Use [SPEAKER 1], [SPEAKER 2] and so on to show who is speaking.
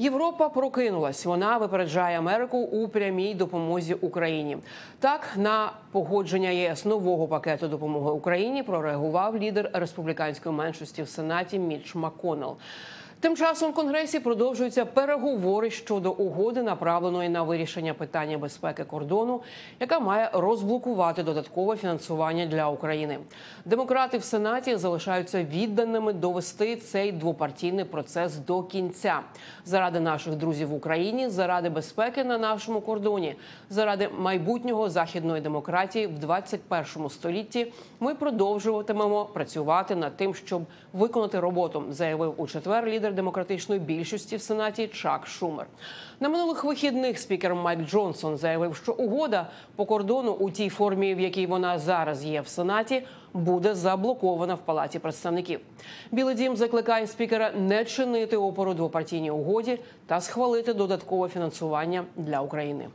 [SPEAKER 1] Європа прокинулась. Вона випереджає Америку у прямій допомозі Україні. Так на погодження ЄС нового пакету допомоги Україні прореагував лідер республіканської меншості в Сенаті Міч Макконнелл. Тим часом в Конгресі продовжуються переговори щодо угоди, направленої на вирішення питання безпеки кордону, яка має розблокувати додаткове фінансування для України. Демократи в Сенаті залишаються відданими довести цей двопартійний процес до кінця заради наших друзів в Україні, заради безпеки на нашому кордоні, заради майбутнього західної демократії в 21 столітті. Ми продовжуватимемо працювати над тим, щоб виконати роботу, заявив у четвер лідер демократичної більшості в сенаті Чак Шумер. На минулих вихідних спікер Майк Джонсон заявив, що угода по кордону у тій формі, в якій вона зараз є в сенаті, буде заблокована в палаті представників. Білий дім закликає спікера не чинити опору двопартійній угоді та схвалити додаткове фінансування для України.